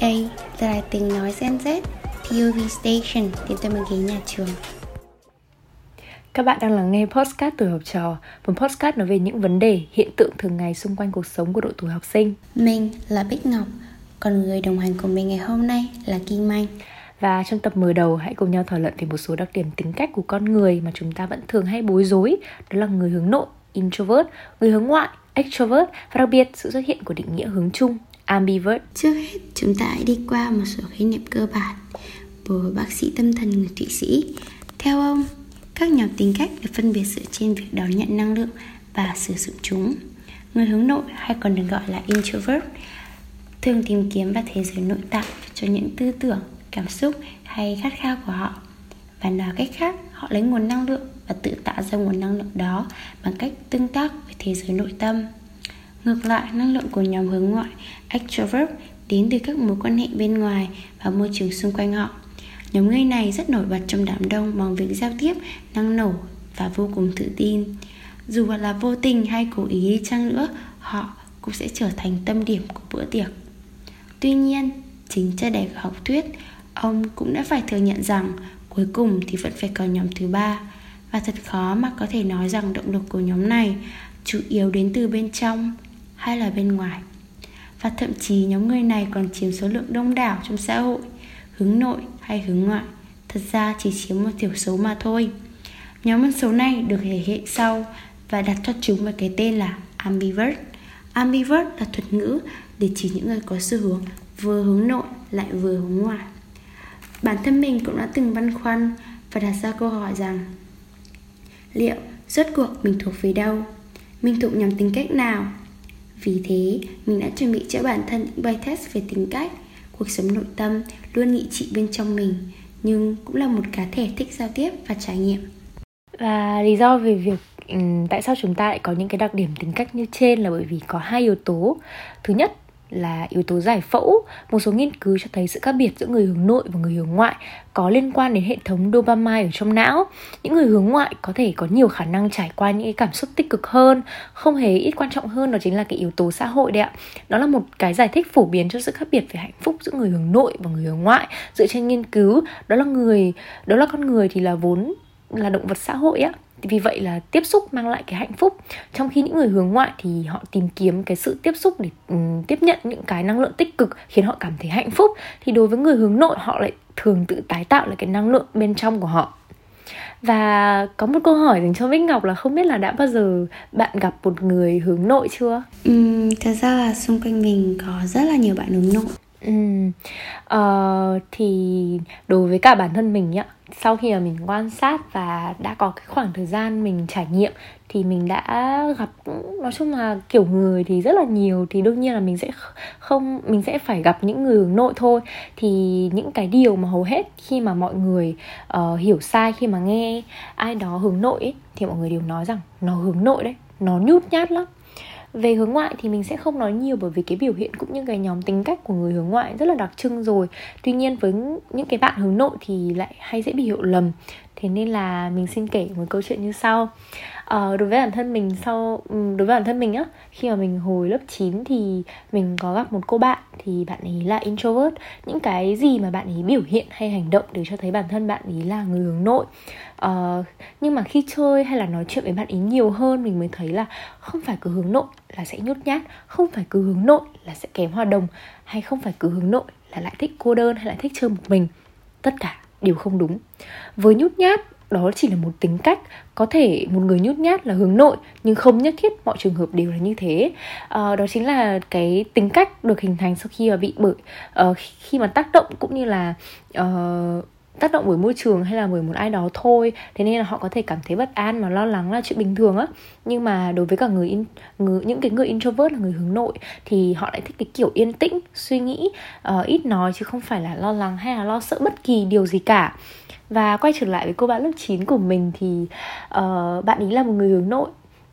Đây là tiếng nói Gen Z POV Station đến từ một ghế nhà trường. Các bạn đang lắng nghe podcast tuổi học trò, một podcast nói về những vấn đề, hiện tượng thường ngày xung quanh cuộc sống của độ tuổi học sinh. Mình là Bích Ngọc, còn người đồng hành cùng mình ngày hôm nay là Kim Anh. Và trong tập mở đầu hãy cùng nhau thảo luận về một số đặc điểm tính cách của con người mà chúng ta vẫn thường hay bối rối, đó là người hướng nội, introvert, người hướng ngoại, extrovert và đặc biệt sự xuất hiện của định nghĩa hướng chung, ambivert. Trước hết, chúng ta hãy đi qua một số khái niệm cơ bản của bác sĩ tâm thần người Thụy Sĩ. Theo ông, các nhóm tính cách được phân biệt dựa trên việc đón nhận năng lượng và sử dụng chúng. Người hướng nội hay còn được gọi là introvert thường tìm kiếm vào thế giới nội tại cho những tư tưởng, cảm xúc hay khát khao của họ. Và nói cách khác, họ lấy nguồn năng lượng và tự tạo ra nguồn năng lượng đó bằng cách tương tác với thế giới nội tâm. Ngược lại, năng lượng của nhóm hướng ngoại, extrovert, đến từ các mối quan hệ bên ngoài và môi trường xung quanh họ. Nhóm người này rất nổi bật trong đám đông bằng việc giao tiếp năng nổ và vô cùng tự tin. Dù là vô tình hay cố ý đi chăng nữa, họ cũng sẽ trở thành tâm điểm của bữa tiệc. Tuy nhiên, chính cha đẻ của học thuyết, ông cũng đã phải thừa nhận rằng cuối cùng thì vẫn phải có nhóm thứ ba và thật khó mà có thể nói rằng động lực của nhóm này chủ yếu đến từ bên trong hay là bên ngoài. Và thậm chí nhóm người này còn chiếm số lượng đông đảo trong xã hội, hướng nội hay hướng ngoại. Thật ra chỉ chiếm một thiểu số mà thôi. Nhóm dân số này được thể hiện sau và đặt cho chúng một cái tên là ambivert. Ambivert là thuật ngữ để chỉ những người có xu hướng vừa hướng nội lại vừa hướng ngoại. Bản thân mình cũng đã từng băn khoăn và đặt ra câu hỏi rằng, liệu rốt cuộc mình thuộc về đâu? Mình thuộc nhóm tính cách nào? Vì thế, mình đã chuẩn bị cho bản thân những bài test về tính cách, cuộc sống nội tâm luôn nghị trị bên trong mình, nhưng cũng là một cá thể thích giao tiếp và trải nghiệm. Và lý do về việc ừ, tại sao chúng ta lại có những cái đặc điểm tính cách như trên là bởi vì có hai yếu tố. Thứ nhất là yếu tố giải phẫu. Một số nghiên cứu cho thấy sự khác biệt giữa người hướng nội và người hướng ngoại có liên quan đến hệ thống dopamine ở trong não. Những người hướng ngoại có thể có nhiều khả năng trải qua những cái cảm xúc tích cực hơn. Không hề ít quan trọng hơn đó chính là cái yếu tố xã hội đấy ạ. Đó là một cái giải thích phổ biến cho sự khác biệt về hạnh phúc giữa người hướng nội và người hướng ngoại dựa trên nghiên cứu. Đó là người, đó là con người thì là vốn là động vật xã hội á vì vậy là tiếp xúc mang lại cái hạnh phúc. Trong khi những người hướng ngoại thì họ tìm kiếm cái sự tiếp xúc để um, tiếp nhận những cái năng lượng tích cực khiến họ cảm thấy hạnh phúc thì đối với người hướng nội họ lại thường tự tái tạo lại cái năng lượng bên trong của họ. Và có một câu hỏi dành cho Bích Ngọc là không biết là đã bao giờ bạn gặp một người hướng nội chưa? Ừ, thật ra là xung quanh mình có rất là nhiều bạn hướng nội. Ừ. Ờ, thì đối với cả bản thân mình nhá sau khi mà mình quan sát và đã có cái khoảng thời gian mình trải nghiệm thì mình đã gặp nói chung là kiểu người thì rất là nhiều thì đương nhiên là mình sẽ không mình sẽ phải gặp những người hướng nội thôi thì những cái điều mà hầu hết khi mà mọi người uh, hiểu sai khi mà nghe ai đó hướng nội ấy, thì mọi người đều nói rằng nó hướng nội đấy nó nhút nhát lắm về hướng ngoại thì mình sẽ không nói nhiều bởi vì cái biểu hiện cũng như cái nhóm tính cách của người hướng ngoại rất là đặc trưng rồi. Tuy nhiên với những cái bạn hướng nội thì lại hay dễ bị hiểu lầm. Thế nên là mình xin kể một câu chuyện như sau ờ, đối với bản thân mình sau ừ, đối với bản thân mình á khi mà mình hồi lớp 9 thì mình có gặp một cô bạn thì bạn ấy là introvert. Những cái gì mà bạn ấy biểu hiện hay hành động để cho thấy bản thân bạn ấy là người hướng nội. Uh, nhưng mà khi chơi hay là nói chuyện với bạn ấy nhiều hơn mình mới thấy là không phải cứ hướng nội là sẽ nhút nhát không phải cứ hướng nội là sẽ kém hòa đồng hay không phải cứ hướng nội là lại thích cô đơn hay lại thích chơi một mình. Tất cả đều không đúng. Với nhút nhát đó chỉ là một tính cách có thể một người nhút nhát là hướng nội nhưng không nhất thiết mọi trường hợp đều là như thế. À, đó chính là cái tính cách được hình thành sau khi mà bị bởi uh, khi mà tác động cũng như là uh, tác động bởi môi trường hay là bởi một ai đó thôi. Thế nên là họ có thể cảm thấy bất an và lo lắng là chuyện bình thường á. Nhưng mà đối với cả người, in, người những cái người introvert là người hướng nội thì họ lại thích cái kiểu yên tĩnh suy nghĩ uh, ít nói chứ không phải là lo lắng hay là lo sợ bất kỳ điều gì cả. Và quay trở lại với cô bạn lớp 9 của mình thì uh, bạn ấy là một người hướng nội.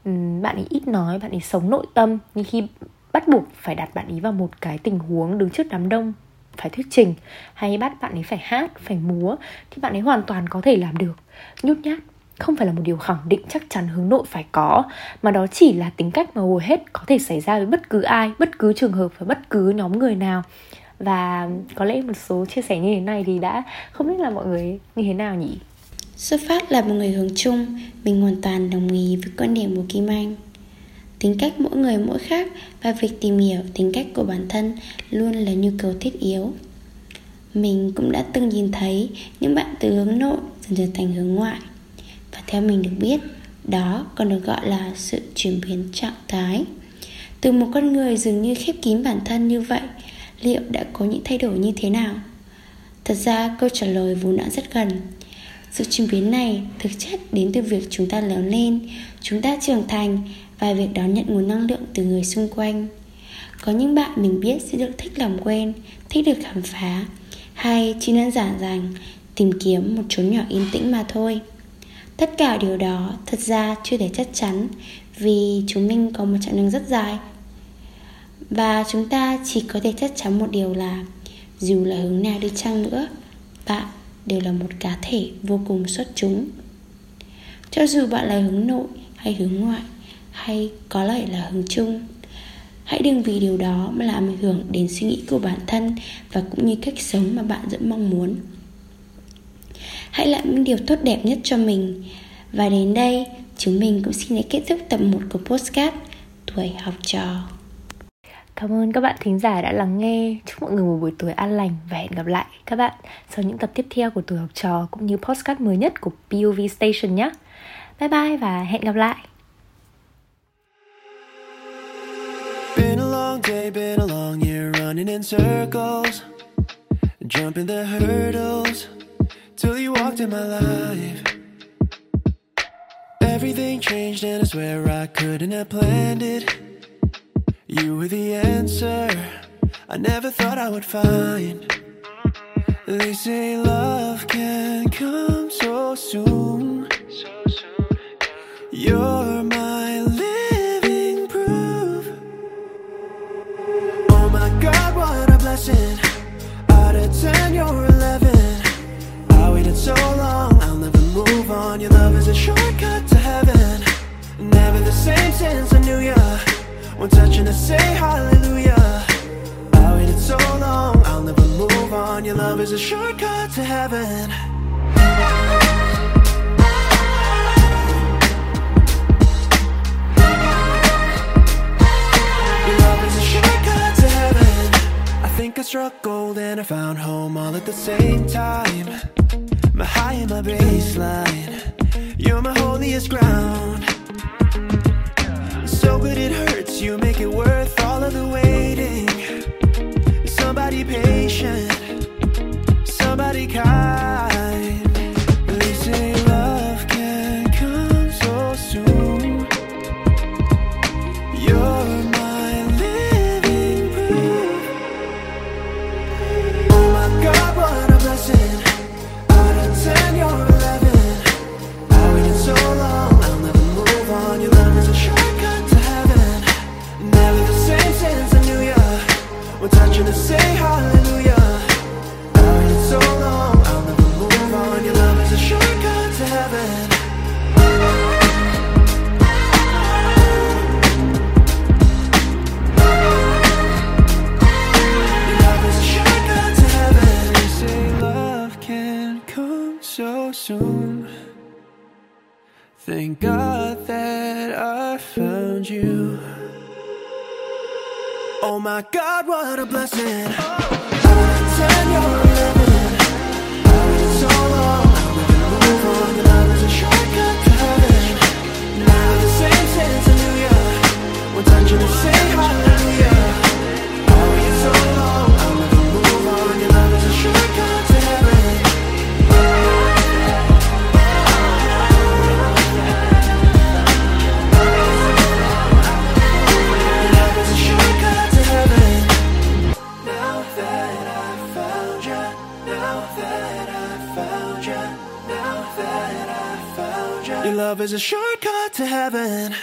Um, bạn ấy ít nói bạn ấy sống nội tâm. Nhưng khi bắt buộc phải đặt bạn ấy vào một cái tình huống đứng trước đám đông phải thuyết trình hay bắt bạn ấy phải hát phải múa thì bạn ấy hoàn toàn có thể làm được. Nhút nhát không phải là một điều khẳng định chắc chắn hướng nội phải có mà đó chỉ là tính cách mà hầu hết có thể xảy ra với bất cứ ai bất cứ trường hợp và bất cứ nhóm người nào. Và có lẽ một số chia sẻ như thế này thì đã không biết là mọi người như thế nào nhỉ? Xuất phát là một người hướng chung, mình hoàn toàn đồng ý với quan điểm của Kim Anh. Tính cách mỗi người mỗi khác và việc tìm hiểu tính cách của bản thân luôn là nhu cầu thiết yếu. Mình cũng đã từng nhìn thấy những bạn từ hướng nội dần dần thành hướng ngoại. Và theo mình được biết, đó còn được gọi là sự chuyển biến trạng thái. Từ một con người dường như khép kín bản thân như vậy, liệu đã có những thay đổi như thế nào? Thật ra câu trả lời vốn đã rất gần sự chuyển biến này thực chất đến từ việc chúng ta lớn lên, chúng ta trưởng thành và việc đón nhận nguồn năng lượng từ người xung quanh. Có những bạn mình biết sẽ được thích làm quen, thích được khám phá, hay chỉ đơn giản rằng tìm kiếm một chốn nhỏ yên tĩnh mà thôi. Tất cả điều đó thật ra chưa thể chắc chắn vì chúng mình có một chặng đường rất dài. Và chúng ta chỉ có thể chắc chắn một điều là dù là hướng nào đi chăng nữa, bạn đều là một cá thể vô cùng xuất chúng cho dù bạn là hướng nội hay hướng ngoại hay có lợi là hướng chung hãy đừng vì điều đó mà làm ảnh hưởng đến suy nghĩ của bản thân và cũng như cách sống mà bạn rất mong muốn hãy làm những điều tốt đẹp nhất cho mình và đến đây, chúng mình cũng xin để kết thúc tập 1 của postcard tuổi học trò Cảm ơn các bạn thính giả đã lắng nghe. Chúc mọi người một buổi tối an lành và hẹn gặp lại các bạn sau những tập tiếp theo của tuổi học trò cũng như podcast mới nhất của POV Station nhé. Bye bye và hẹn gặp lại. Been a long day, been a long year running in circles Jumping the hurdles Till you walked in my life Everything changed and I swear I couldn't have planned it You were the answer I never thought I would find. They say love can come so soon. You're And I say hallelujah. I waited so long, I'll never move on. Your love is a shortcut to heaven. Your love is a shortcut to heaven. I think I struck gold and I found home all at the same time come so soon Thank God that I found you Oh my God, what a blessing. Oh, Ten, you're eleven. A shortcut to heaven.